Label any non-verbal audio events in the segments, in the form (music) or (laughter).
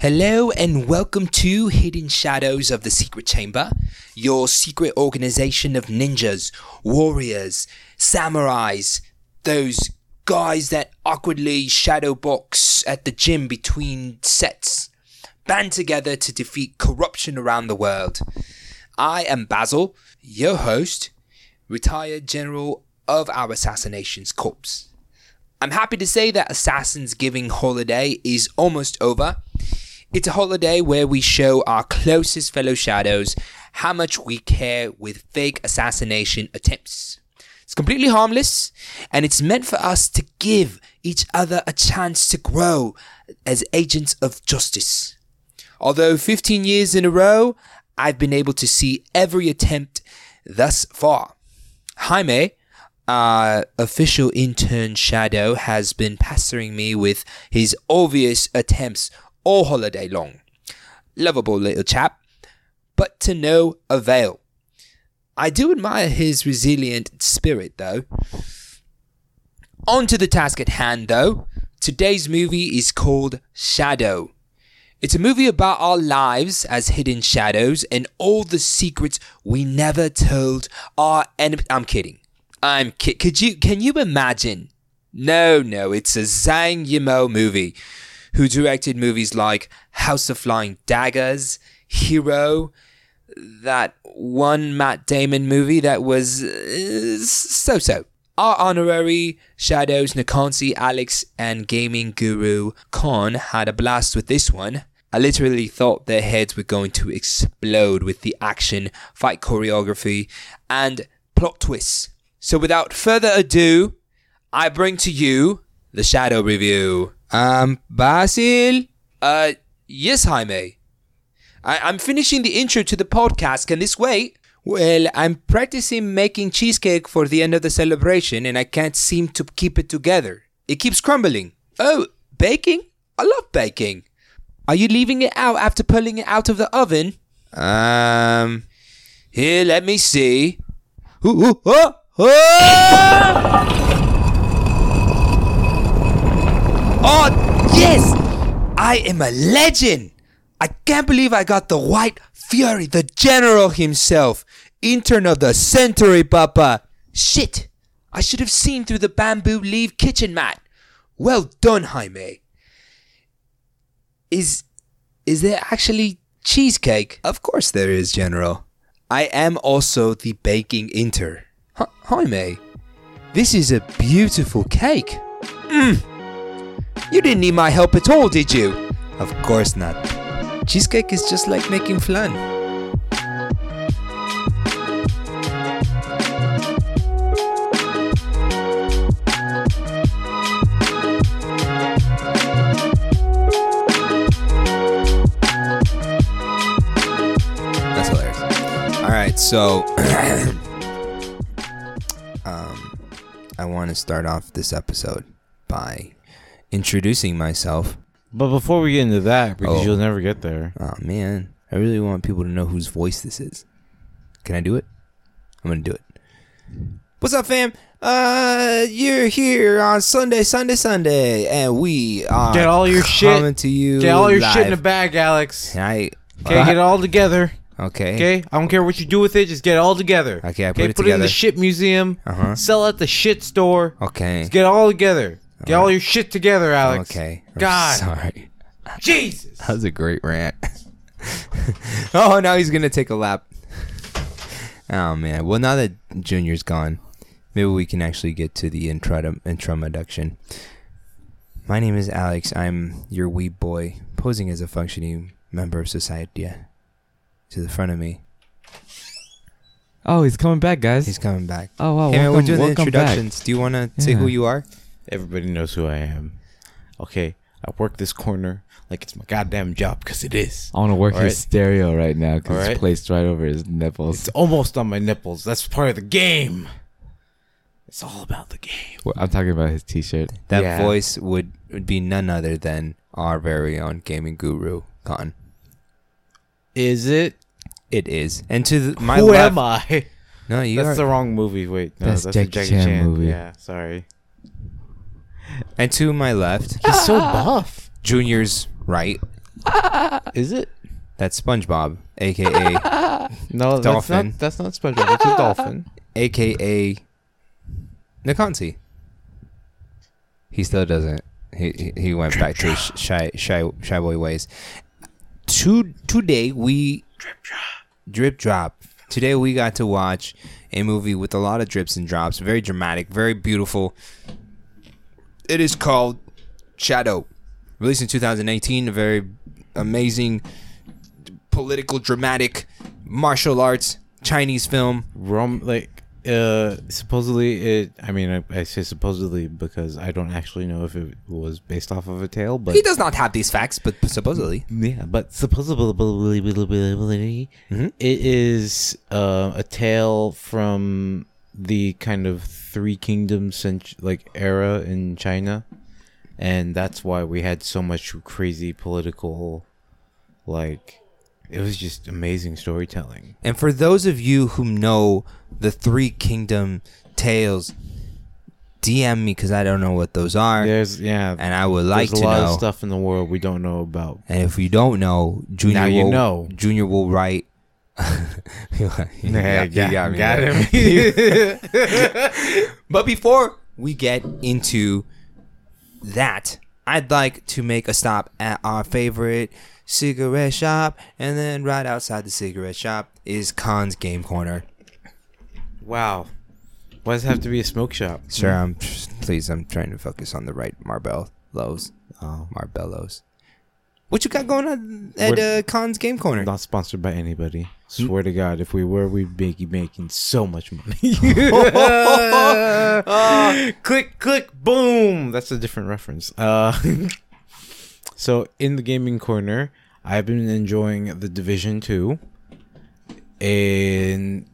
Hello and welcome to Hidden Shadows of the Secret Chamber, your secret organization of ninjas, warriors, samurais, those guys that awkwardly shadow box at the gym between sets, band together to defeat corruption around the world. I am Basil, your host, retired general of our assassinations corps. I'm happy to say that Assassin's Giving holiday is almost over. It's a holiday where we show our closest fellow shadows how much we care with fake assassination attempts. It's completely harmless and it's meant for us to give each other a chance to grow as agents of justice. Although 15 years in a row, I've been able to see every attempt thus far. Jaime, our official intern Shadow, has been pestering me with his obvious attempts all holiday long. Lovable little chap, but to no avail. I do admire his resilient spirit, though. On to the task at hand, though. Today's movie is called Shadow. It's a movie about our lives as hidden shadows and all the secrets we never told our enemy. I'm kidding. I'm ki- could you can you imagine? No, no, it's a Zhang Yimou movie who directed movies like House of Flying Daggers, Hero, that one Matt Damon movie that was uh, so so. Our honorary shadows Nakansi, Alex, and gaming guru Khan had a blast with this one. I literally thought their heads were going to explode with the action, fight choreography, and plot twists. So without further ado, I bring to you the Shadow Review. Um, Basil? Uh, yes, Jaime. I- I'm finishing the intro to the podcast. Can this wait? Well, I'm practicing making cheesecake for the end of the celebration and I can't seem to keep it together. It keeps crumbling. Oh, baking? I love baking. Are you leaving it out after pulling it out of the oven? Um, here, let me see. Ooh, ooh, oh, oh! Oh, yes! I am a legend! I can't believe I got the White Fury, the general himself, intern of the century, Papa. Shit! I should have seen through the bamboo leaf kitchen mat. Well done, Jaime. Is is there actually cheesecake? Of course there is, General. I am also the baking inter. H- Jaime, this is a beautiful cake. Mmm. You didn't need my help at all, did you? Of course not. Cheesecake is just like making flan. That's hilarious. All right, so (clears throat) um, I want to start off this episode by introducing myself. But before we get into that, because Oh. you'll never get there. Oh man, I really want people to know whose voice this is. Can I do it? I'm gonna do it. What's up, fam? Uh, you're here on Sunday, Sunday, Sunday, and we are Get all your shit- coming to you. Get all your shit in a live. bag, Alex. I Okay, get it all together. okay. Okay, I don't care what you do with it. Just get it all together. Okay, I put okay, it put it in together. the shit museum. Uh-huh. Sell at the shit store. Okay. Just get it all together. Get all your shit together, Alex. Okay. I'm God. sorry. Jesus. That was a great rant. (laughs) oh, now he's gonna take a lap. Oh man. Well, now that Junior's gone, maybe we can actually get to the intro introduction. My name is Alex. I'm your wee boy, posing as a functioning member of society. Yeah. To the front of me, Oh, he's coming back, guys. he's coming back. oh wow, hey man, we're doing the welcome back. introductions. Do you want to say who you are? Everybody knows who I am. Okay, I work this corner like it's my goddamn job because it is. I want to work Alright. his stereo right now because Alright. it's placed right over his nipples. It's almost on my nipples. That's part of the game. It's all about the game. Well, I'm talking about his T-shirt. That Yeah. voice would, would be none other than our very own gaming guru, Khan. Is it? It is. And to the, my Who left, am I? No, you That's are. the wrong movie. Wait, no, That's that's, a Jackie Jackie Chan Chan, movie. Yeah, sorry. And to my left, He's so buff. Junior's right. Is it? That's SpongeBob, aka (laughs) No, Dolphin. That's not, that's not SpongeBob. It's a dolphin. aka Nakansi. He still doesn't. He he, he went back to his (laughs) shy shy shy boy ways. To, today we drip drop. Drip drop. Today we got to watch a movie with a lot of drips and drops. Very dramatic, very beautiful. It is called Shadow. Released in 2018. A very amazing political, dramatic, martial arts Chinese film. Rom like uh supposedly it I mean I, I say supposedly because I don't actually know if it was based off of a tale but He does not have these facts, but supposedly. yeah but supposedly Mhm. it is uh, a tale from the kind of three kingdoms cent- like era in China and that's why we had so much crazy political like it was just amazing storytelling And for those of you who know the Three Kingdom tales, DM me because I don't know what those are, there's yeah and I would like there's to a lot know. of stuff in the world we don't know about And if you don't know, Junior Now you will, know. Junior will write. (laughs) He got- got me there. But before we get into that, I'd like to make a stop at our favorite cigarette shop, and then right outside the cigarette shop is Khan's Game Corner. wow why does it have to be a smoke shop Sir, I'm please. I'm trying to focus on the right Marbellos. oh Marbellos. What you got going on at uh, Khan's Game Corner? not sponsored by anybody. Swear to god if we were we'd be making so much money. (laughs) (laughs) Click click boom. That's a different reference. Uh (laughs) so in the gaming corner i've been enjoying the division 2 and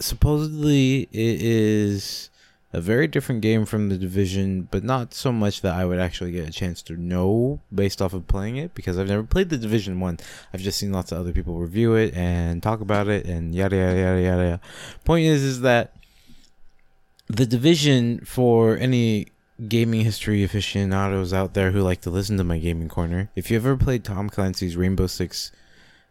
supposedly it is a very different game from the division but not so much that i would actually get a chance to know based off of playing it because i've never played the division 1 i've just seen lots of other people review it and talk about it and yada yada yada yada. Point is is that the division for any gaming history aficionados out there who like to listen to my gaming corner if you ever played tom clancy's rainbow six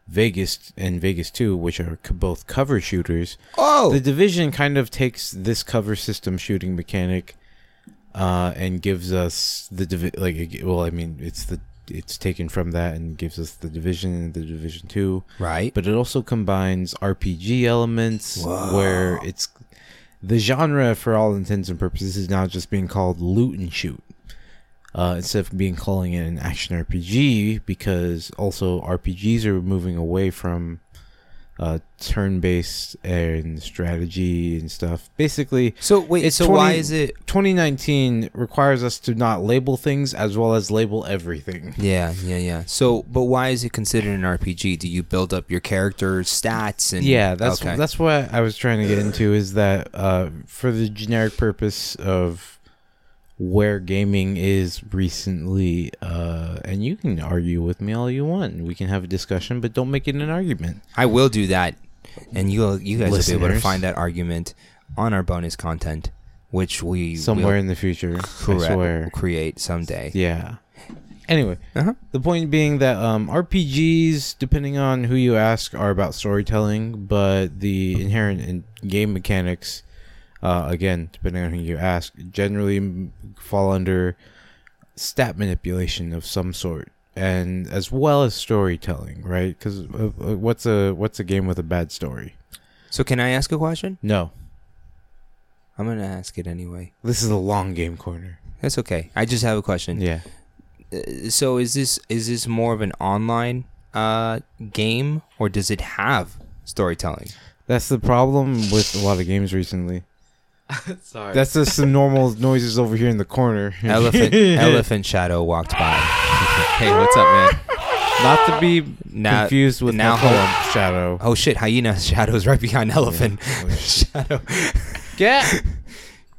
vegas and vegas 2 which are both cover shooters Oh, the division kind of takes this cover system shooting mechanic uh and gives us the divi- like well i mean it's the it's taken from that and gives us the division and the division 2 right. but it also combines rpg elements Whoa. where it's the genre for all intents and purposes is now just being called loot and shoot uh, instead of being calling it an action RPG because also RPGs are moving away from uh, turn-based and strategy and stuff. Basically, So wait, so why is it? 2019 requires us to not label things as well as label everything. Yeah, yeah, yeah. So, but why is it considered an RPG? Do you build up your character's stats and? yeah, that's okay. that's what I was trying to get into is that uh, for the generic purpose of where gaming is recently, uh, and you can argue with me all you want. We can have a discussion, but don't make it an argument. I will do that, and you you guys will be able to find that argument on our bonus content, which we Somewhere in the future, correct- create someday. Yeah. Anyway, Uh-huh. the point being that um, RPGs, depending on who you ask, are about storytelling, but the inherent in game mechanics, uh, again, depending on who you ask, generally fall under stat manipulation of some sort, and as well as storytelling, right? Because uh, uh, what's a what's a game with a bad story? So, can I ask a question? No, I'm gonna ask it anyway. this is a long game corner. That's okay. I just have a question. Yeah. Uh, So, is this is this more of an online uh game, or does it have storytelling? That's the problem with a lot of games recently. (laughs) Sorry. That's just some normal noises over here in the corner. (laughs) Elephant Elephant Shadow walked by. (laughs) hey, what's up, man? Not to be Now, confused with now now hold- poem shadow. oh shit! Hyena Shadow's right behind Elephant oh, Shadow. Get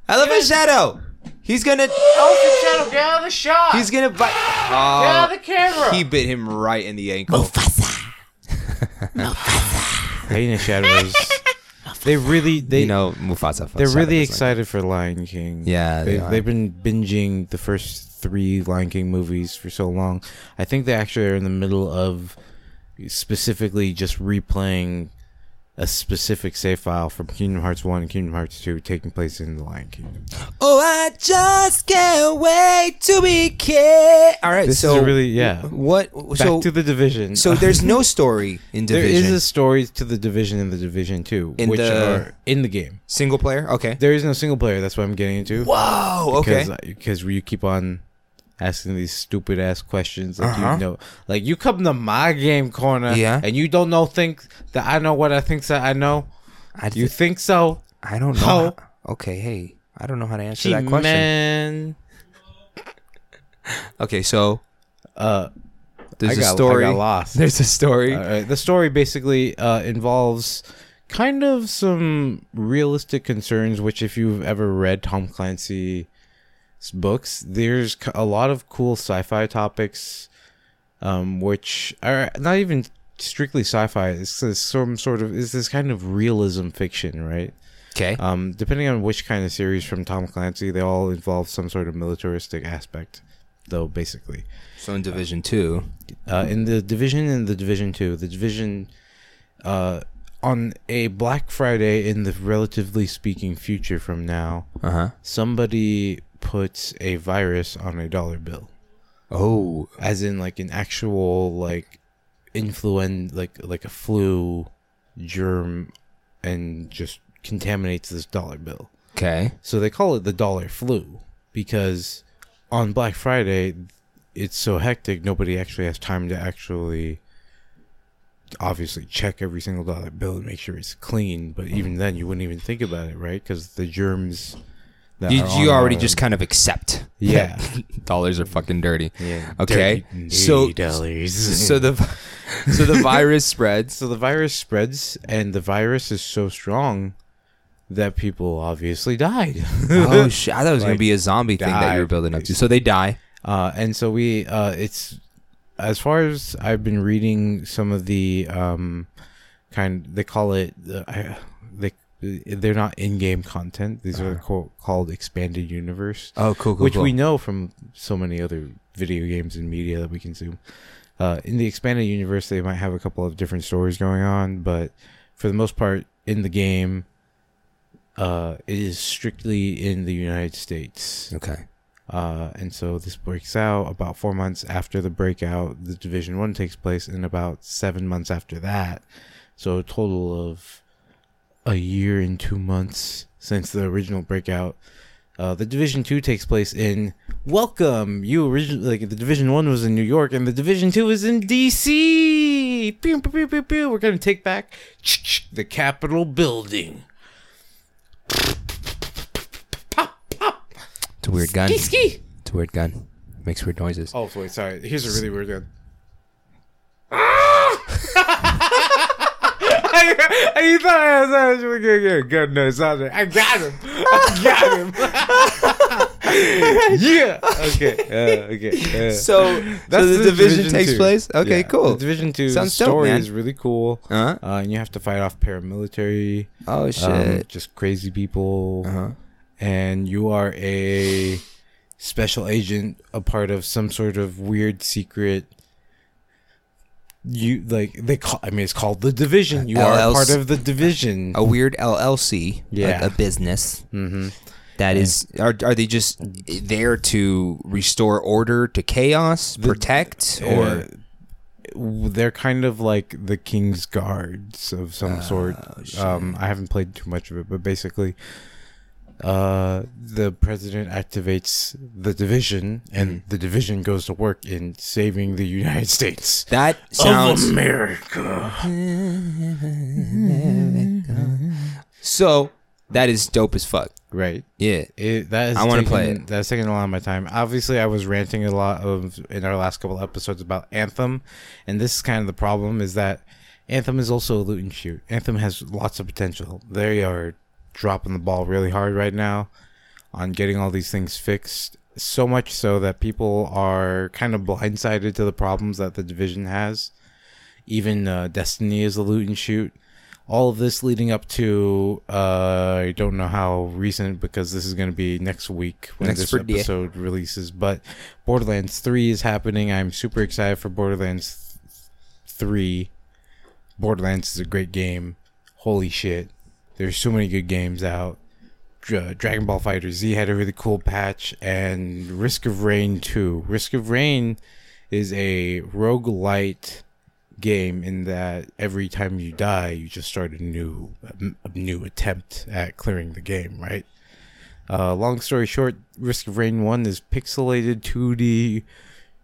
Elephant Shadow. He's gonna. Elephant Shadow, get out of the shot! He's gonna bite. get out Oh, of the camera! he bit him right in the ankle. Hyena shadows. They really they you know Mufasa. they're really like- excited for Lion King. Yeah, they they, they've been binging the first three Lion King movies for so long. I think they actually are in the middle of specifically just replaying a specific save file from Kingdom Hearts 1 and Kingdom Hearts 2 taking place in the Lion Kingdom. Oh, I just can't wait to be king. All right, This so is really, yeah. what? Back So to the division. so there's no (laughs) story in there division. is a story to the division and the division 2, In which the- are in the game. single player. Okay. There is no single player. That's what I'm getting into. Whoa. Okay. because uh, because you keep on asking these stupid ass questions like Uh-huh. you know like you come to my game corner Yeah. and you don't know think that I know what I think that I know I, you think so I don't know. How- how- okay. Hey, I don't know how to answer Gee, that question. man (laughs) Okay, so uh there's I a got, story. I got lost (laughs) There's a story. Alright, the story basically uh, involves kind of some realistic concerns, which, if you've ever read Tom Clancy's books, there's a lot of cool sci-fi topics, um, which are not even strictly sci-fi. It's this some sort of is this kind of realism fiction, right? okay. Um, depending on which kind of series from Tom Clancy, they all involve some sort of militaristic aspect, though. Basically, so in Division Two. uh, in the division and the division two the division uh, on a black friday in the relatively speaking future from now Uh huh. somebody puts a virus on a dollar bill Oh. as in like an actual like influenza like like a flu germ and just contaminates this dollar bill Okay. so they call it the dollar flu because on Black Friday it's so hectic nobody actually has time to actually obviously check every single dollar bill and make sure it's clean but even then you wouldn't even think about it right because the germs that You, you already just kind of accept. (laughs) yeah Dollars are fucking dirty. yeah Okay, dirty, so- dollars So the (laughs) so the virus spreads. so the virus spreads and the virus is so strong that people obviously died oh (laughs) shit! I thought it was gonna be a zombie thing that you were building up to. So they die. uh, and so we uh, it's as far as I've been reading some of the um, kind they call it uh, I, they they're not in-game content these are co- called expanded universe Oh, cool, cool. which cool. we know from so many other video games and media that we consume uh, in the expanded universe they might have a couple of different stories going on but for the most part in the game uh, it is strictly in the United States Okay. uh, and so this breaks out about four months after the breakout. The Division One takes place, and about seven months after that. So a total of a year and two months since the original breakout. Uh, the Division Two takes place in Welcome. You originally like the Division One was in New York, and the Division Two is in D.C. Pew, pew, pew. We're gonna take back (tsk) the Capitol building. It's a weird gun. Ski, ski. It's a weird gun. Makes weird noises. Oh, wait, sorry. Here's a really weird gun. I thought I was actually gonna get a gun noise out there. I got him. I got him. yeah. Okay. Uh, okay. Uh, (laughs) So, that's so the, division, takes two. place. Okay, Yeah, cool. The division two Sounds story man. is really cool. Uh-huh. Uh, and you have to fight off paramilitary, Oh um, shit. just crazy people uh-huh. and you are a special agent, a part of some sort of weird secret. You like they call. I mean, it's called the division. You are part of the division. A weird LLC. Yeah. Like a business. Mm-hmm. That is, are, are they just there to restore order to chaos, protect, or they're kind of like the king's guards of some sort. Oh, Um, I haven't played too much of it, but basically, uh, the president activates the division, and Mm-hmm. the division goes to work in saving the United States. that sounds America. America. so? That is dope as fuck. Right. Yeah. It, that is I wanna play it. That's taking a lot of my time. Obviously, I was ranting a lot of in our last couple episodes about Anthem, and this is kind of the problem: is that Anthem is also a loot and shoot. Anthem has lots of potential. They are dropping the ball really hard right now on getting all these things fixed. So much so that people are kind of blindsided to the problems that the division has. Even uh, Destiny is a loot and shoot. all of this leading up to uh, I don't know how recent because this is going to be next week when Next this episode releases. But Borderlands Three is happening. I'm super excited for Borderlands Three. Borderlands is a great game. Holy shit! There's so many good games out. Dra- Dragon Ball FighterZ had a really cool patch, and Risk of Rain 2. Risk of Rain is a roguelite game in that every time you die, you just start a new a new attempt at clearing the game, right? Uh, long story short, Risk of Rain 1 is pixelated 2D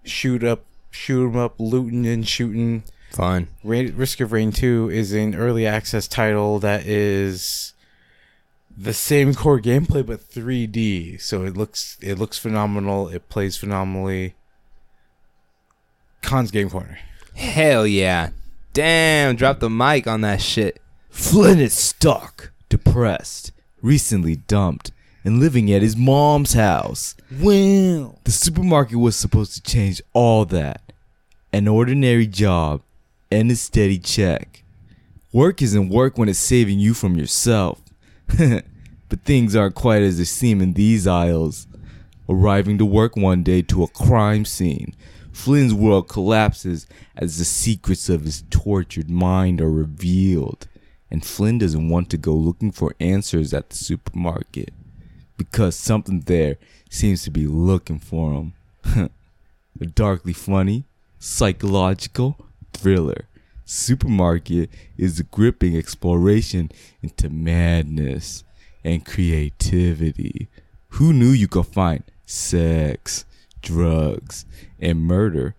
shoot up, shoot 'em up, looting and shooting. Fun. Ra- Risk of Rain 2 is an early access title that is the same core gameplay but 3D. So it looks it looks phenomenal. It plays phenomenally. Khan's Game Corner. Hell yeah. Damn, drop the mic on that shit. Flynn is stuck, depressed, recently dumped, and living at his mom's house. Well, The supermarket was supposed to change all that. An ordinary job and a steady check. Work isn't work when it's saving you from yourself. (laughs) but things aren't quite as they seem in these aisles. Arriving to work one day to a crime scene, Flynn's world collapses as the secrets of his tortured mind are revealed. And Flynn doesn't want to go looking for answers at the supermarket because something there seems to be looking for him. (laughs) darkly funny, psychological thriller. Supermarket is a gripping exploration into madness and creativity. Who knew you could find sex, drugs, and murder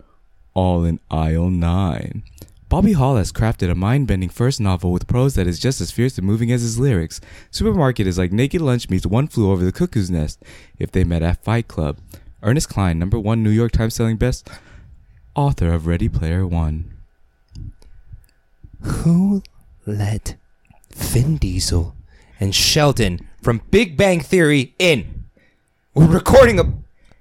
all in aisle 9? Bobby Hall has crafted a mind bending first novel with prose that is just as fierce and moving as his lyrics. Supermarket is like Naked Lunch meets One Flew Over the Cuckoo's Nest if they met at Fight Club. Ernest Cline, number one New York Times selling best author of Ready Player One. Who let Vin Diesel and Sheldon from Big Bang Theory in? We're recording a.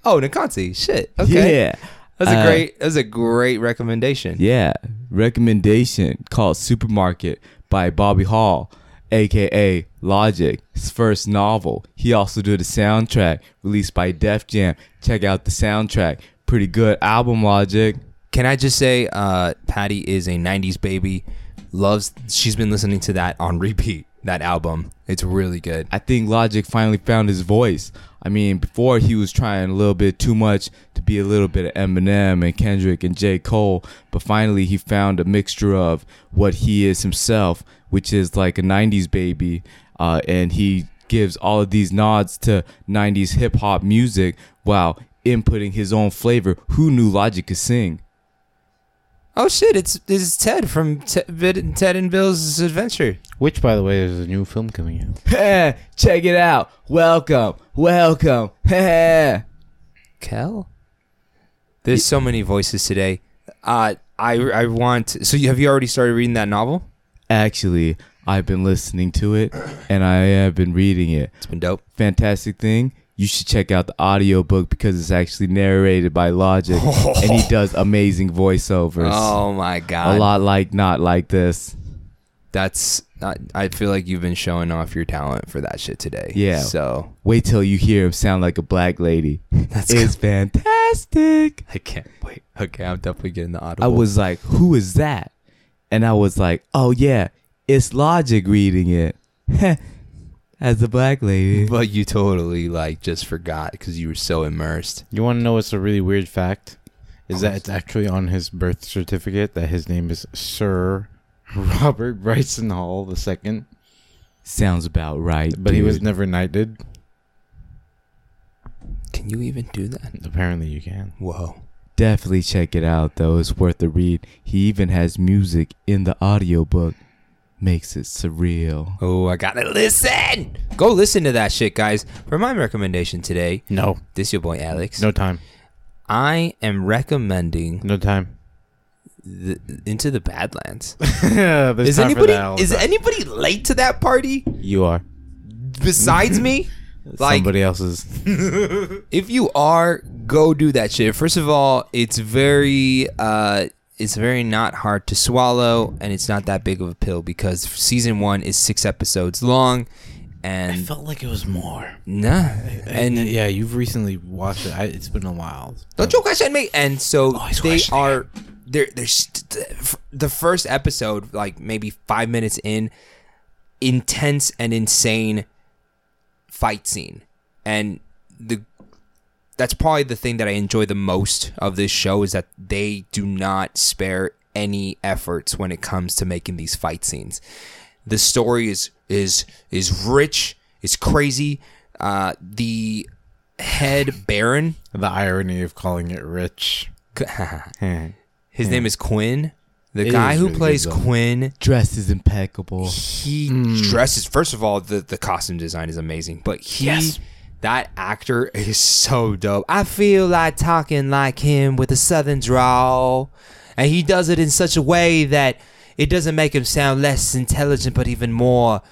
Oh, Nakansi. Shit. Okay. Yeah. That's a Uh, great. That's a great recommendation. Yeah. Recommendation called Supermarket by Bobby Hall, aka Logic. His first novel. He also did a soundtrack released by Def Jam. Check out the soundtrack. Pretty good album, Logic. Can I just say, uh, Patty is a '90s baby. Loves. She's been listening to that on repeat. That album. It's really good. I think Logic finally found his voice. I mean, before he was trying a little bit too much to be a little bit of Eminem and Kendrick and J. Cole, but finally he found a mixture of what he is himself, which is like a 90s baby, uh, and he gives all of these nods to 90s hip hop music while inputting his own flavor. Who knew Logic could sing? Oh shit! It's it's Ted from Te- Vid- Ted and Bill's Adventure. which by the way, there's a new film coming out. (laughs) Check it out. Welcome. Welcome. (laughs) Kel. There's so many voices today. Uh, I I want. So you have you already started reading that novel? Actually, I've been listening to it and I have been reading it. It's been dope. Fantastic thing. You should check out the audiobook because it's actually narrated by Logic (laughs) and he does amazing voiceovers. Oh my god! A lot like not like this. That's. I, I feel like you've been showing off your talent for that shit today. Yeah. So Wait till you hear him sound like a black lady. (laughs) that's. It's fantastic. I can't wait. Okay, I'm definitely getting the audible. I was like, who is that? And I was like, oh yeah, it's Logic reading it. (laughs) As a black lady. But you totally like just forgot because you were so immersed. You want to know what's a really weird fact? Is that it's actually on his birth certificate that his name is Sir Robert (laughs) Bryson Hall the second, Sounds about right. but he was never knighted. Can you even do that? Apparently, you can. Whoa. Definitely check it out though. It's worth a read. He even has music in the audiobook. Makes it surreal. Oh, I gotta listen. Go listen to that shit, guys. For my recommendation today, No, this your boy Alex. no time, I am recommending no time. the, Into the Badlands. (laughs) There's Is time for anybody that all is the time. anybody late to that party you are besides me? (laughs) Like, somebody else's? if you are, go do that shit. First of all, it's very uh it's very not hard to swallow, and it's not that big of a pill because season one is six episodes long, and I felt like it was more. nah, And and yeah, you've recently watched it. I, it's been a while. Don't you question me? And so Oh, they are. They're, they're st- the first episode, like maybe five minutes in, intense and insane fight scene, and the that's probably the thing that I enjoy the most of this show is that they do not spare any efforts when it comes to making these fight scenes. The story is is is rich, is crazy. Uh, the head baron The irony of calling it rich. (laughs) His name is Quinn. The It guy who really plays. Quinn, Dress is impeccable. he Hmm. dresses. First of all, the the costume design is amazing, but he Yes. That actor is so dope. I feel like talking like him with a southern drawl, and he does it in such a way that it doesn't make him sound less intelligent, but even more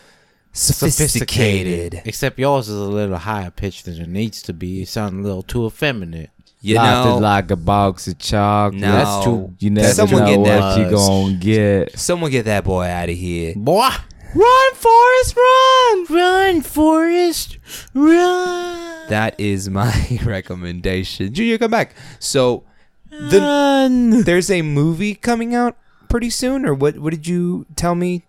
sophisticated. Except yours is a little higher pitched than it needs to be. You sound a little too effeminate. You Life know, is like a box of chocolate. No. That's true. You never Someone know get what that. you gonna get. someone get that boy out of here. Boy! Run, Forrest, run! Run, Forrest! Run! That is my (laughs) recommendation. Junior, come back. So the Run! there's a movie coming out pretty soon, or what? What did you tell me,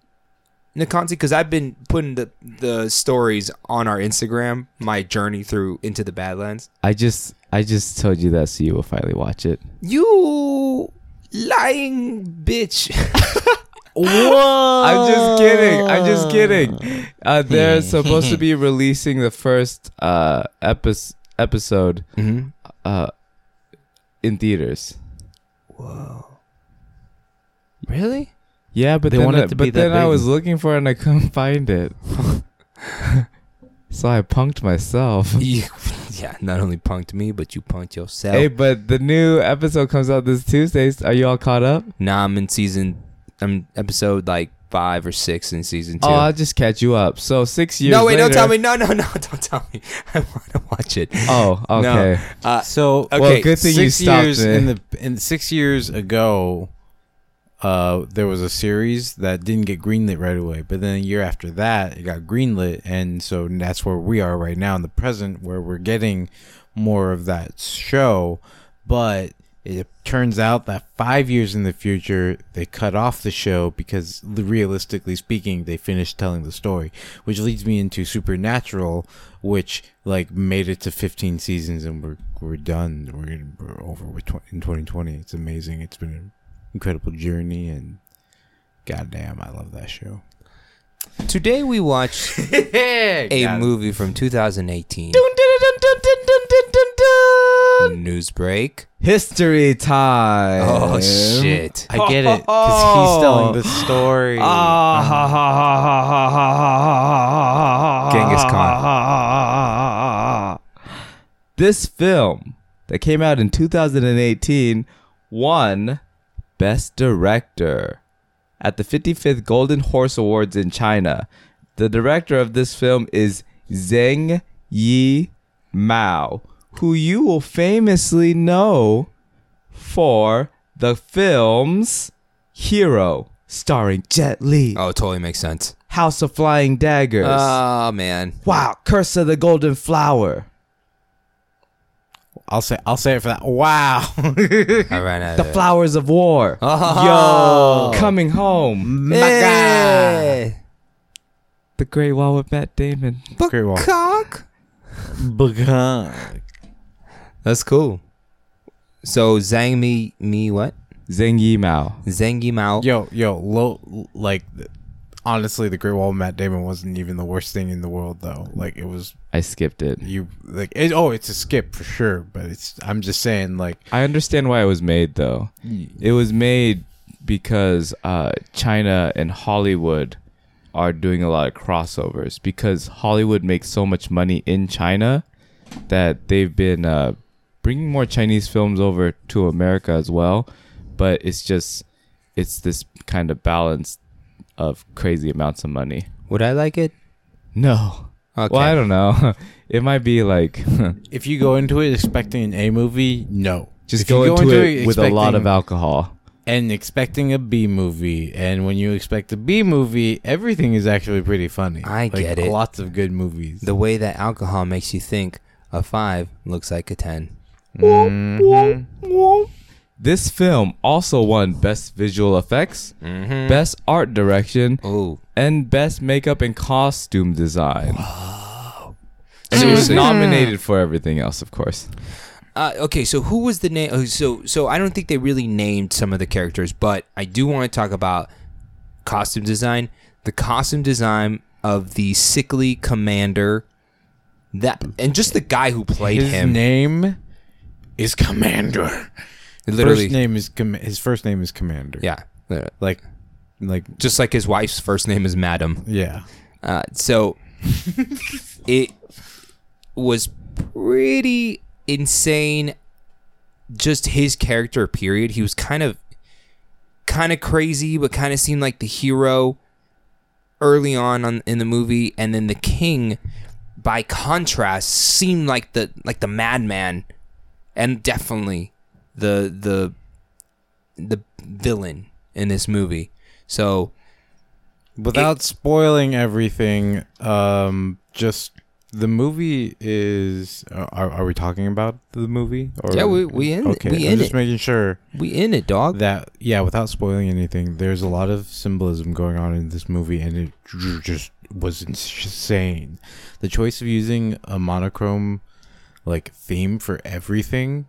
Nakansi? Because I've been putting the the stories on our Instagram, my journey through into the Badlands. I just, I just told you that so you will finally watch it. You lying bitch. (laughs) Whoa! I'm just kidding. I'm just kidding. Uh, they're supposed to be (laughs) releasing the first uh, epi- episode mm-hmm. uh, in theaters. Whoa! Really? Yeah, but They then, want it I- to but be that then I big. was looking for it and I couldn't find it. (laughs) so I punked myself. (laughs) You, yeah. Not only punked me, but you punked yourself. Hey, but the new episode comes out this Tuesday. Are you all caught up? Now I'm in season. I'm episode like five or six in season two. Oh, I'll just catch you up. So six years. no, wait, don't tell me. No, no, no, (laughs) don't tell me. (laughs) I want to watch it. Oh, No. okay. Uh, So Okay, well, good thing you six stopped years me. in the in six years ago, uh, there was a series that didn't get greenlit right away, but then a year after that, it got greenlit, and so that's where we are right now in the present, where we're getting more of that show. But it turns out that five years in the future, they cut off the show because, realistically speaking, they finished telling the story, which leads me into Supernatural, which like made it to 15 seasons and we're we're done. We're, we're over with tw- in 2020. It's amazing. It's been an incredible journey, and goddamn, I love that show. Today we watched (laughs) a a movie from 2018. News break. History time. Oh shit! I get it because he's telling the story. Genghis Khan. This film that came out in 2018 won Best Director at the 55th Golden Horse Awards in China. The director of this film is Zheng Yi Mao, who you will famously know for the film's Hero, starring Jet Li, Oh, it totally makes sense. House of Flying Daggers, Oh man, Wow, Curse of the Golden Flower, I'll say I'll say it for that. Wow. (laughs) I ran out The of it. Flowers of War, (laughs) Oh. Yo, Coming Home, My eh. Hey. The Great Wall with Matt Damon. The Great wall. Cock. Bughan. That's cool. So Zhang Mi Mi what? Zhang Yi Mao. Zhang Yimao. Yo, yo, low, like, honestly, the Great Wall of Matt Damon wasn't even the worst thing in the world, though. Like, it was I skipped it. you like, it, oh, it's a skip for sure, but it's. I'm just saying, like, I understand why it was made though. It was made because uh, China and Hollywood are doing a lot of crossovers because Hollywood makes so much money in China that they've been uh, bringing more Chinese films over to America as well. But it's just it's this kind of balance of crazy amounts of money. Would I like it? No. Okay. Well, I don't know. (laughs) It might be like (laughs) if you go into it expecting an A movie, no. just If you go, go into, into it it with a lot of alcohol. and expecting a B movie. And when you expect a B movie, everything is actually pretty funny. I Like, get it. Lots of good movies. The way that alcohol makes you think a five looks like a ten. Mhm. This film also won Best Visual Effects, Mm-hmm. Best Art Direction, Oh, and Best Makeup and Costume Design. And it was nominated for everything else, of course. Uh, okay, so who was the name? oh, So, so I don't think they really named some of the characters, but I do want to talk about costume design. The costume design of the sickly commander, that and just the guy who played His him. name is Commander. literally, First name is Com- his first name is Commander. yeah. Like, like just like his wife's first name is Madam. yeah. Uh, so (laughs) it was pretty insane. Just his character, period. He was kind of, kind of crazy, but kind of seemed like the hero early on, on in the movie, and then the king, by contrast, seemed like the like the madman, and definitely the the the villain in this movie. So Without spoiling everything, um, just the movie is. uh, Are, are we talking about the movie? Or, Yeah, we- we in- it. Okay, we I'm in just it. making sure we in it, dog. that yeah, without spoiling anything, there's a lot of symbolism going on in this movie, and it just was insane. The choice of using a monochrome like theme for everything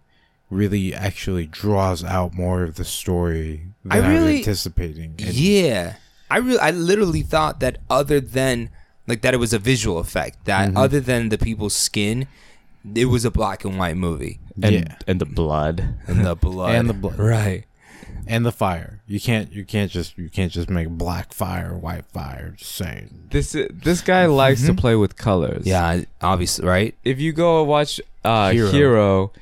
really actually draws out more of the story than I, really- was anticipating. And- Yeah, I really, I literally thought that other than like that, it was a visual effect. That mm-hmm. other than the people's skin, it was a black and white movie And, Yeah. and the blood. and the blood And the blood. right? And the fire. You can't you can't just you can't just make black fire, white fire. Just saying. This this guy likes to play with colors. Yeah, obviously, right? If you go watch uh, Hero. Hero.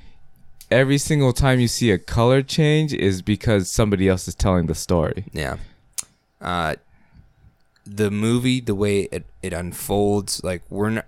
every single time you see a color change is because somebody else is telling the story. Yeah. Uh, the movie, the way it, it unfolds, like we're not,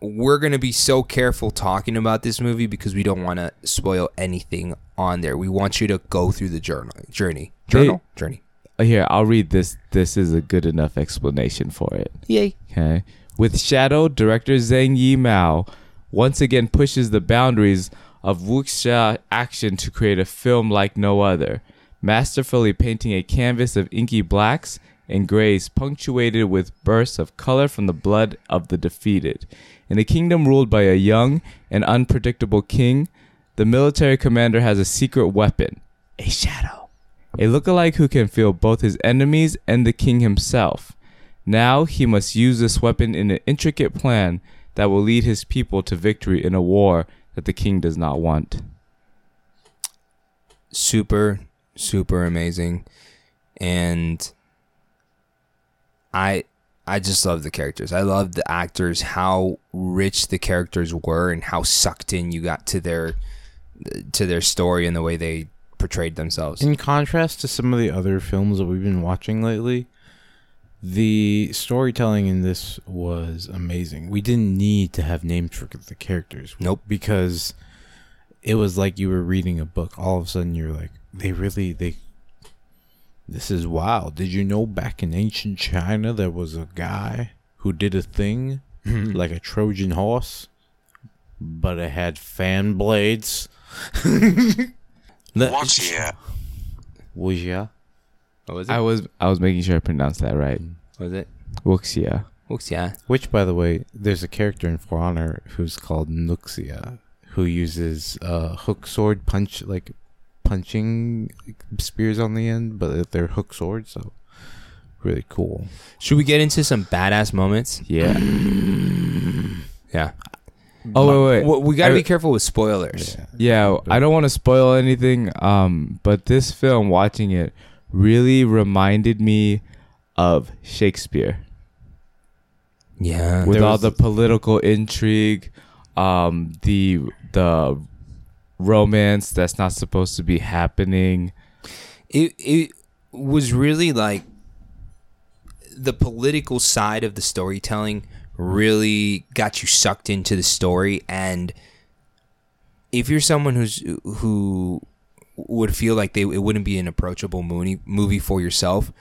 we're gonna be so careful talking about this movie because we don't want to spoil anything on there. We want you to go through the journal journey, journal journey. Uh, Here, I'll read this. This is a good enough explanation for it. Yay! Okay. With Shadow, director Zhang Yimou once again pushes the boundaries of wuxia action to create a film like no other, masterfully painting a canvas of inky blacks and grays punctuated with bursts of color from the blood of the defeated. In a kingdom ruled by a young and unpredictable king, the military commander has a secret weapon, a shadow. A lookalike who can feel both his enemies and the king himself. Now he must use this weapon in an intricate plan that will lead his people to victory in a war that the king does not want. super super amazing and i i just love the characters i love the actors how rich the characters were and how sucked in you got to their to their story and the way they portrayed themselves In contrast to some of the other films that we've been watching lately, the storytelling in this was amazing. We didn't need to have names for the characters. Nope. Because it was like you were reading a book. All of a sudden you're like, they really they this is wild. Did you know back in ancient China there was a guy who did a thing (clears throat) like a Trojan horse, but it had fan blades? Wuxia. Wuxia. what was it I was I was making sure I pronounced that right. Was it Wuxia. Oops, yeah Which, by the way, there's a character in For Honor who's called Nuxia, who uses uh, hook sword punch, like punching spears on the end, but they're hook swords, so really cool. should we get into some badass moments Yeah. yeah Oh wait, wait. Well, we got to I- be careful with spoilers Yeah, I don't want to spoil anything. Um, but this film, watching it, really reminded me of Shakespeare yeah with There all was- the political intrigue, um, the the romance that's not supposed to be happening. it it was really like the political side of the storytelling really got you sucked into the story and if you're someone who's who would feel like they it wouldn't be an approachable movie movie for yourself,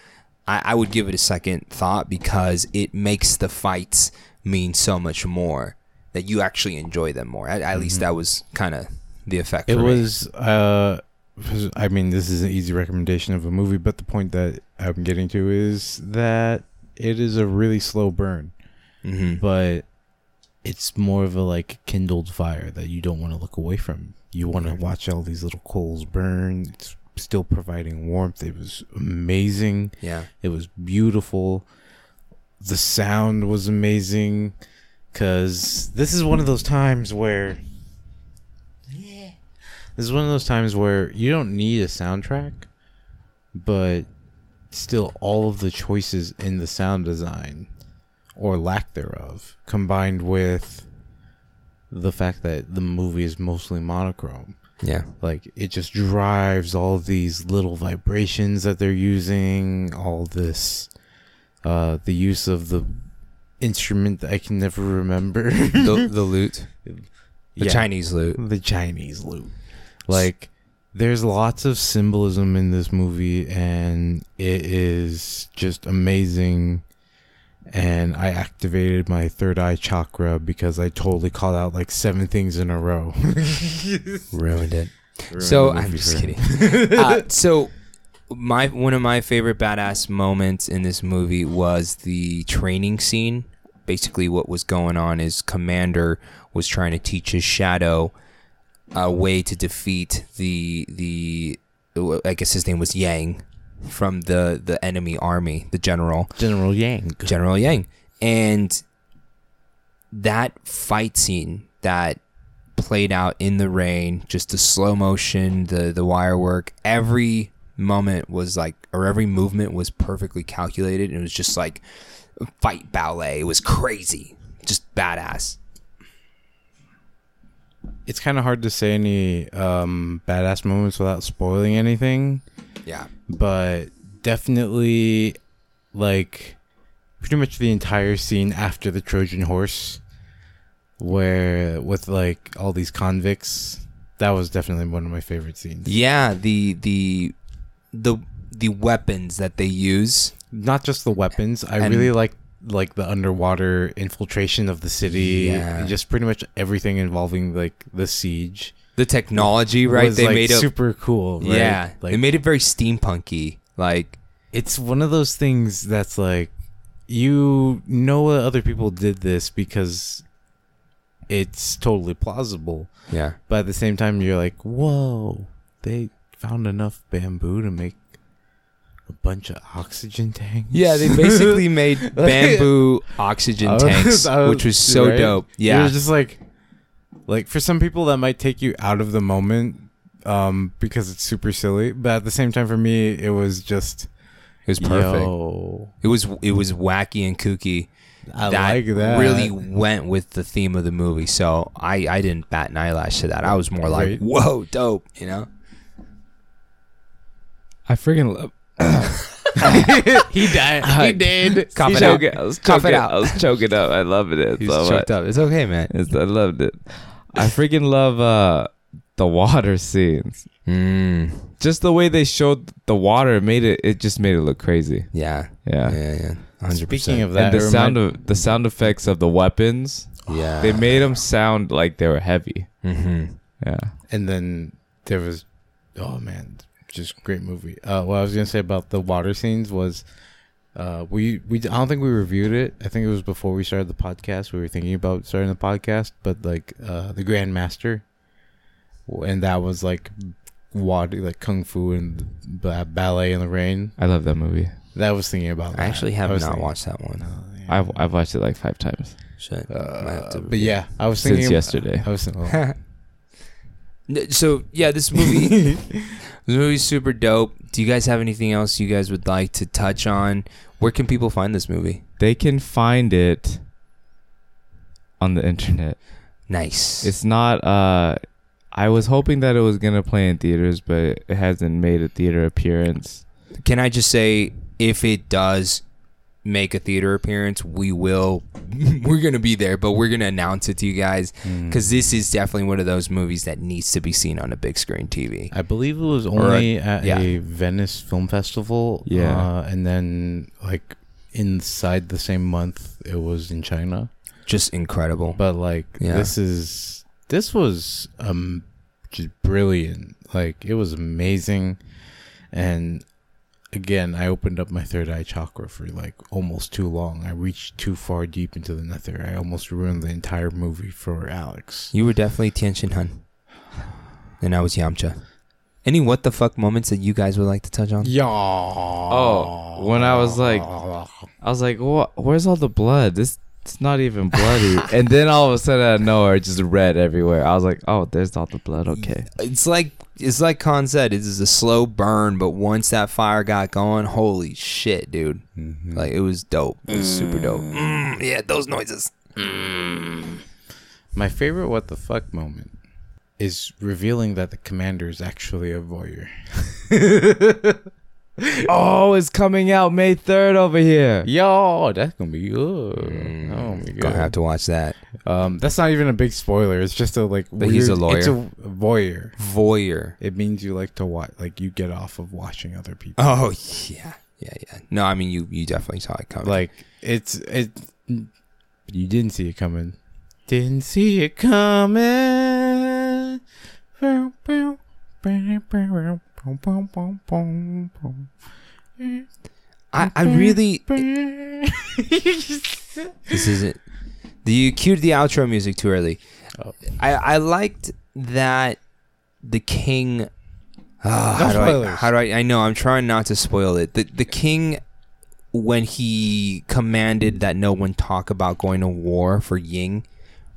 I, I would give it a second thought because it makes the fights mean so much more that you actually enjoy them more. At, at least that was kind of the effect. It was. Uh, was- I mean, this is an easy recommendation of a movie, but the point that I'm getting to is that it is a really slow burn, Mhm. but it's more of a like kindled fire that you don't want to look away from. You want to watch all these little coals burn. It's still providing warmth. It was amazing. yeah. It was beautiful. The sound was amazing. Cause this is one of those times where this is one of those times where you don't need a soundtrack, but still all of the choices in the sound design or lack thereof combined with the fact that the movie is mostly monochrome Yeah. like it just drives all these little vibrations that they're using all this uh the use of the instrument that i can never remember The, the (laughs) loot, the Yeah, Chinese lute. the chinese lute. like there's lots of symbolism in this movie and it is just amazing and i activated my third eye chakra because i totally called out like seven things in a row (laughs) Ruined it. Ruined So I'm just kidding. (laughs) uh, so my one of my favorite badass moments in this movie was the training scene. Basically, what was going on is Commander was trying to teach his shadow a way to defeat the the I guess his name was Yang from the the enemy army, the general. general yang General Yang. And that fight scene that played out in the rain, just the slow motion, the the wire work, every moment was like or every movement was perfectly calculated and it was just like fight ballet. It was crazy. Just badass. it's kind of hard to say any um, badass moments without spoiling anything, Yeah. but definitely like pretty much the entire scene after the Trojan horse, where with like all these convicts, that was definitely one of my favorite scenes. Yeah, the the the the weapons that they use. Not just the weapons, I And- really like like the underwater infiltration of the city, Yeah. and just pretty much everything involving like the siege. The technology, right? was, they like, made it super cool. Right? Yeah. like they made it very steampunky. Like it's one of those things that's like you know other people did this because it's totally plausible yeah. but at the same time you're like whoa they found enough bamboo to make a bunch of oxygen tanks Yeah, they basically (laughs) made bamboo oxygen tanks, was- which was so right? dope. Yeah. It was just like like for some people that might take you out of the moment um because it's super silly but at the same time for me it was just it was perfect. Yo, It was it was wacky and kooky. I like that. really went with the theme of the movie. So I I didn't bat an eyelash to that. I was more like, Right. whoa, dope. You know? I freaking love. (coughs) (laughs) he died. He did. Cough I it out. choking- I was Cough it out. I was choking up. I loved it He's so choked much. up. It's okay, man. It's, I loved it. I freaking love uh the water scenes. Mm, Just the way they showed the water made it. It just made it look crazy. yeah, Yeah. yeah, yeah. Hundred Speaking of that, and the it sound of the sound effects of the weapons, yeah, they made them sound like they were heavy. Mm-hmm. Yeah. and then there was, oh man, just great movie. Uh, what I was gonna say about the water scenes was, uh, we we I don't think we reviewed it. I think it was before we started the podcast. We were thinking about starting the podcast, but like uh, the Grandmaster, and that was like water, like kung fu and ba- ballet in the rain. I love that movie. That was thinking about. I that. actually have was not thinking- watched that one. Oh, yeah. I've I've watched it like five times Shit. Might have Uh, to but yeah, I was since thinking yesterday. I was thinking, oh, (laughs) N- So yeah, this movie, (laughs) this movie's super dope. Do you guys have anything else you guys would like to touch on? Where can people find this movie? They can find it on the internet. Nice. It's not. uh I was hoping that it was gonna play in theaters, but it hasn't made a theater appearance. can I just say, if it does, make a theater appearance, we will. (laughs) we're gonna be there, but we're gonna announce it to you guys because this is definitely one of those movies that needs to be seen on a big screen TV. I believe it was only at yeah. a Venice Film Festival. Yeah. uh, and then like inside the same month, it was in China. Just incredible. But like Yeah. this is this was um just brilliant. Like it was amazing, and again, I opened up my third eye chakra for like almost too long. I reached too far deep into the nether. I almost ruined the entire movie for Alex. You were definitely Tien Shinhan, and I was Yamcha. Any what the fuck moments that you guys would like to touch on? Yeah. Oh, when I was like- I was like, "What? Where's all the blood? This it's not even bloody." and then all of a sudden, out of nowhere, it's just red everywhere. I was like, "Oh, there's all the blood." Okay. It's like it's like Khan said. It is a slow burn, but once that fire got going, holy shit, dude! Mhm. Like it was dope. It was super dope. Mm, yeah, those noises. My favorite what the fuck moment is revealing that the commander is actually a voyeur. (laughs) (laughs) (laughs) oh, it's coming out May third over here. Yo, that's gonna be good. Mm, oh my god. Gonna have to watch that. Um, that's not even a big spoiler. It's just a like. But he's a weird- It's a voyeur. Voyeur. It means you like to watch, like you get off of watching other people. Oh yeah, yeah, yeah. No, I mean you. You definitely saw it coming. Like it's it. You didn't see it coming. Didn't see it coming. I, I really. (laughs) This isn't. You cued the outro music too early. Oh. I I liked that the king. Ah, No how, do I, how do I? I know I'm trying not to spoil it. The the king, when he commanded that no one talk about going to war for Ying,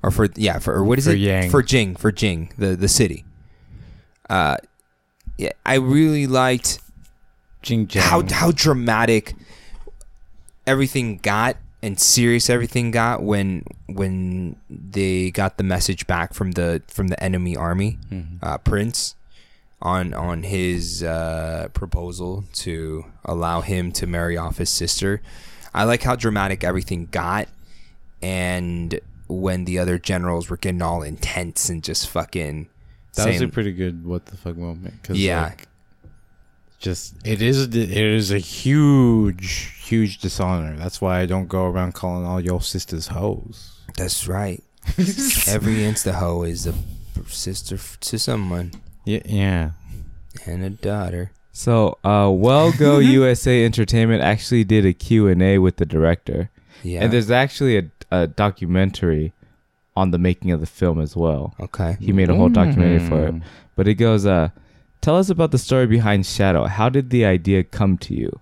or for yeah for or what is it? For it Yang. for Jing for Jing the the city. Uh, yeah, I really liked Jing how how dramatic everything got and serious everything got when when they got the message back from the from the enemy army uh, prince on on his uh, proposal to allow him to marry off his sister. I like how dramatic everything got and when the other generals were getting all intense and just fucking That was a pretty good what the fuck moment. Cause Yeah. like, just it is it is a huge huge dishonor. That's why I don't go around calling all your sisters hoes. That's right. (laughs) Every insta hoe is a sister f- to someone Yeah, yeah. and a daughter. So, uh, Well Go (laughs) USA Entertainment actually did a Q&A with the director. Yeah. And there's actually a, a documentary on the making of the film as well. okay. He made a whole documentary for it. Mm. But it goes, uh, tell us about the story behind Shadow. How did the idea come to you?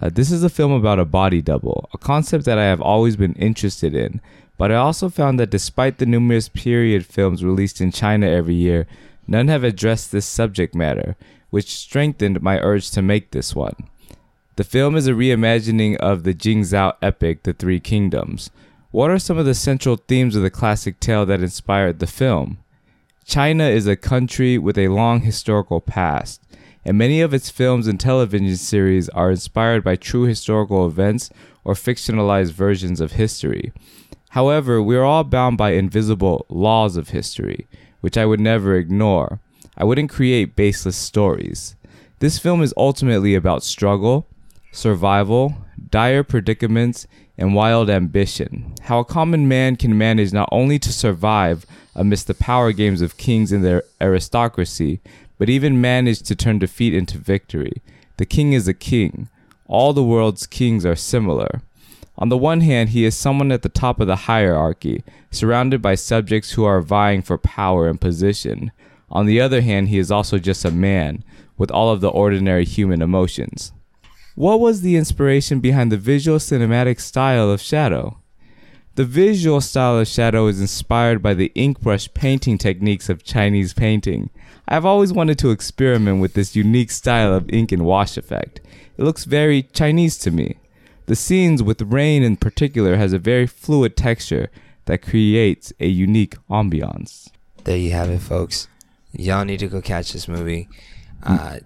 Uh, this is a film about a body double, a concept that I have always been interested in. But I also found that despite the numerous period films released in China every year, none have addressed this subject matter, which strengthened my urge to make this one. The film is a reimagining of the Jingzhou epic, The Three Kingdoms. What are some of the central themes of the classic tale that inspired the film? China is a country with a long historical past, and many of its films and television series are inspired by true historical events or fictionalized versions of history. However, we are all bound by invisible laws of history, which I would never ignore. I wouldn't create baseless stories. This film is ultimately about struggle, survival, dire predicaments, and wild ambition. How a common man can manage not only to survive amidst the power games of kings and their aristocracy, but even manage to turn defeat into victory. The king is a king. All the world's kings are similar. On the one hand, he is someone at the top of the hierarchy, surrounded by subjects who are vying for power and position. On the other hand, he is also just a man, with all of the ordinary human emotions. What was the inspiration behind the visual cinematic style of Shadow? The visual style of Shadow is inspired by the ink brush painting techniques of Chinese painting. I've always wanted to experiment with this unique style of ink and wash effect. It looks very Chinese to me. The scenes with rain in particular has a very fluid texture that creates a unique ambiance. There you have it, folks. Y'all need to go catch this movie. Uh,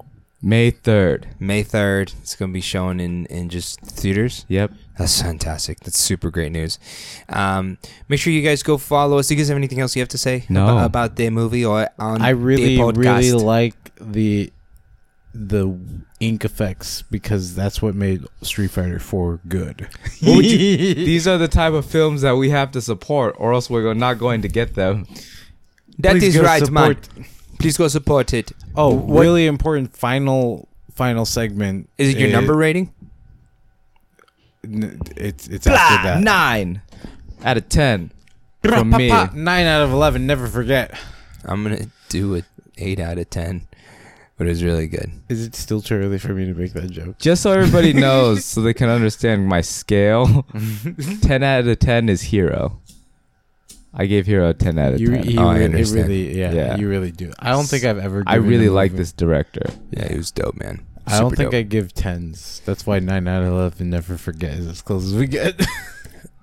May 3rd. May 3rd. It's going to be shown in, in just theaters. Yep. That's fantastic. That's super great news. Um, make sure you guys go follow us. Do you guys have anything else you have to say No. about, about the movie or on I really, the podcast? I really like the the ink effects because that's what made Street Fighter 4 good. You- (laughs) these are the type of films that we have to support, or else we're not going to get them. That Please is go right, man. Support- Please go support it. Oh, What- really important final final segment. Is it your number rating? N- It's it's after that. Nine out of ten from me. Nine out of eleven. Never forget. I'm going to do a 8 out of 10. But it was really good. Is it still too early for me to make that joke? Just so everybody (laughs) knows, so they can understand my scale. (laughs) ten out of ten is Hero. I gave Hero a ten out of You, ten. you Oh, I re- it understand. really, yeah, Yeah. you really do. I don't think I've ever. I given really a like movie- this director. Yeah, it was dope, man. I don't Super think dope. I give tens. That's why nine out of eleven. Never forget is as close as we get. (laughs)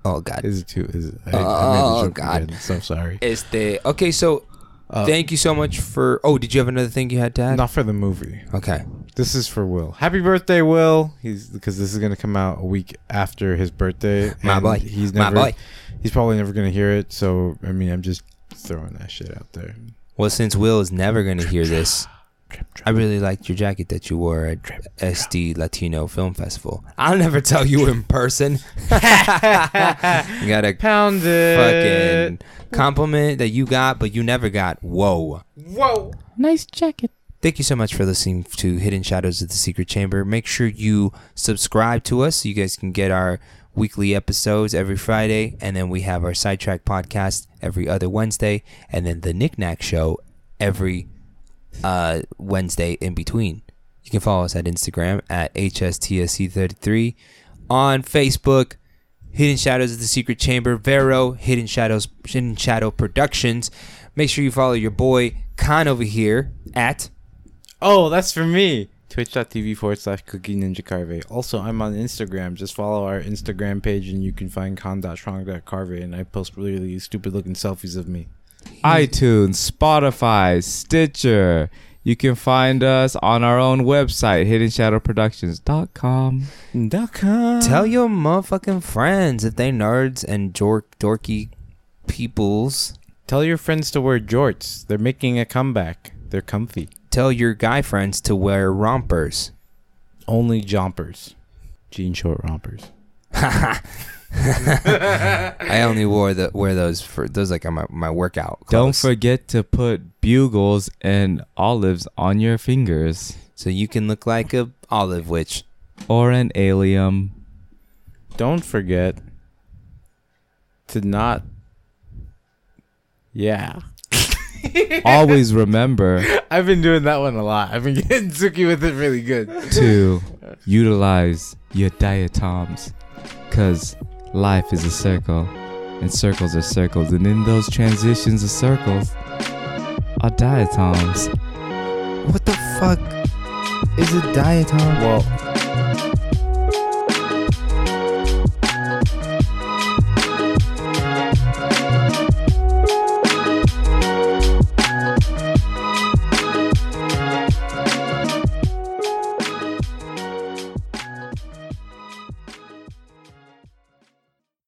Oh, God. is it two? Is it? I, I Oh, made the joke God. again, so sorry. Este, okay, so Uh, thank you so much for. Oh, did you have another thing you had to add? Not for the movie. Okay. This is for Will. Happy birthday, Will. He's because this is gonna come out a week after his birthday. My and boy. He's My boy. He's probably never gonna hear it. So I mean, I'm just throwing that shit out there. Well, since Will is never going to hear this, I really liked your jacket that you wore at SD Latino Film Festival. I'll never tell you in person. (laughs) you got a Pound fucking compliment that you got, but you never got. Whoa. Whoa. Nice jacket. Thank you so much for listening to Hidden Shadows of the Secret Chamber. Make sure you subscribe to us so you guys can get our weekly episodes every Friday. And then we have our Sidetrack podcast every other Wednesday. And then the Knickknack Show every uh, Wednesday in between. You can follow us at Instagram at HSTSC33. On Facebook, Hidden Shadows of the Secret Chamber, Vero, Hidden Shadows, Hidden Shadow Productions. Make sure you follow your boy Khan over here at Oh, that's for me. Twitch.tv forward slash cookie ninja carve. Also, I'm on Instagram. Just follow our Instagram page and you can find con.strong.carve. And I post really stupid looking selfies of me. iTunes, Spotify, Stitcher. You can find us on our own website, hiddenshadowproductions.com. Com. Tell your motherfucking friends if they nerds and dork dorky peoples. Tell your friends to wear jorts. They're making a comeback. They're comfy. Tell your guy friends to wear rompers. Only jompers. Jean short rompers. (laughs) I only wore the wear those for those like on my, my workout. Don't forget to put bugles and olives on your fingers so you can look like a olive witch. or an alien. Don't forget to not. Yeah. (laughs) Always remember I've been doing that one a lot. I've been getting (laughs) Suki with it really good. to utilize your diatoms because life is a circle and circles are circles and in those transitions of circles are diatoms What the fuck is a diatom? Well,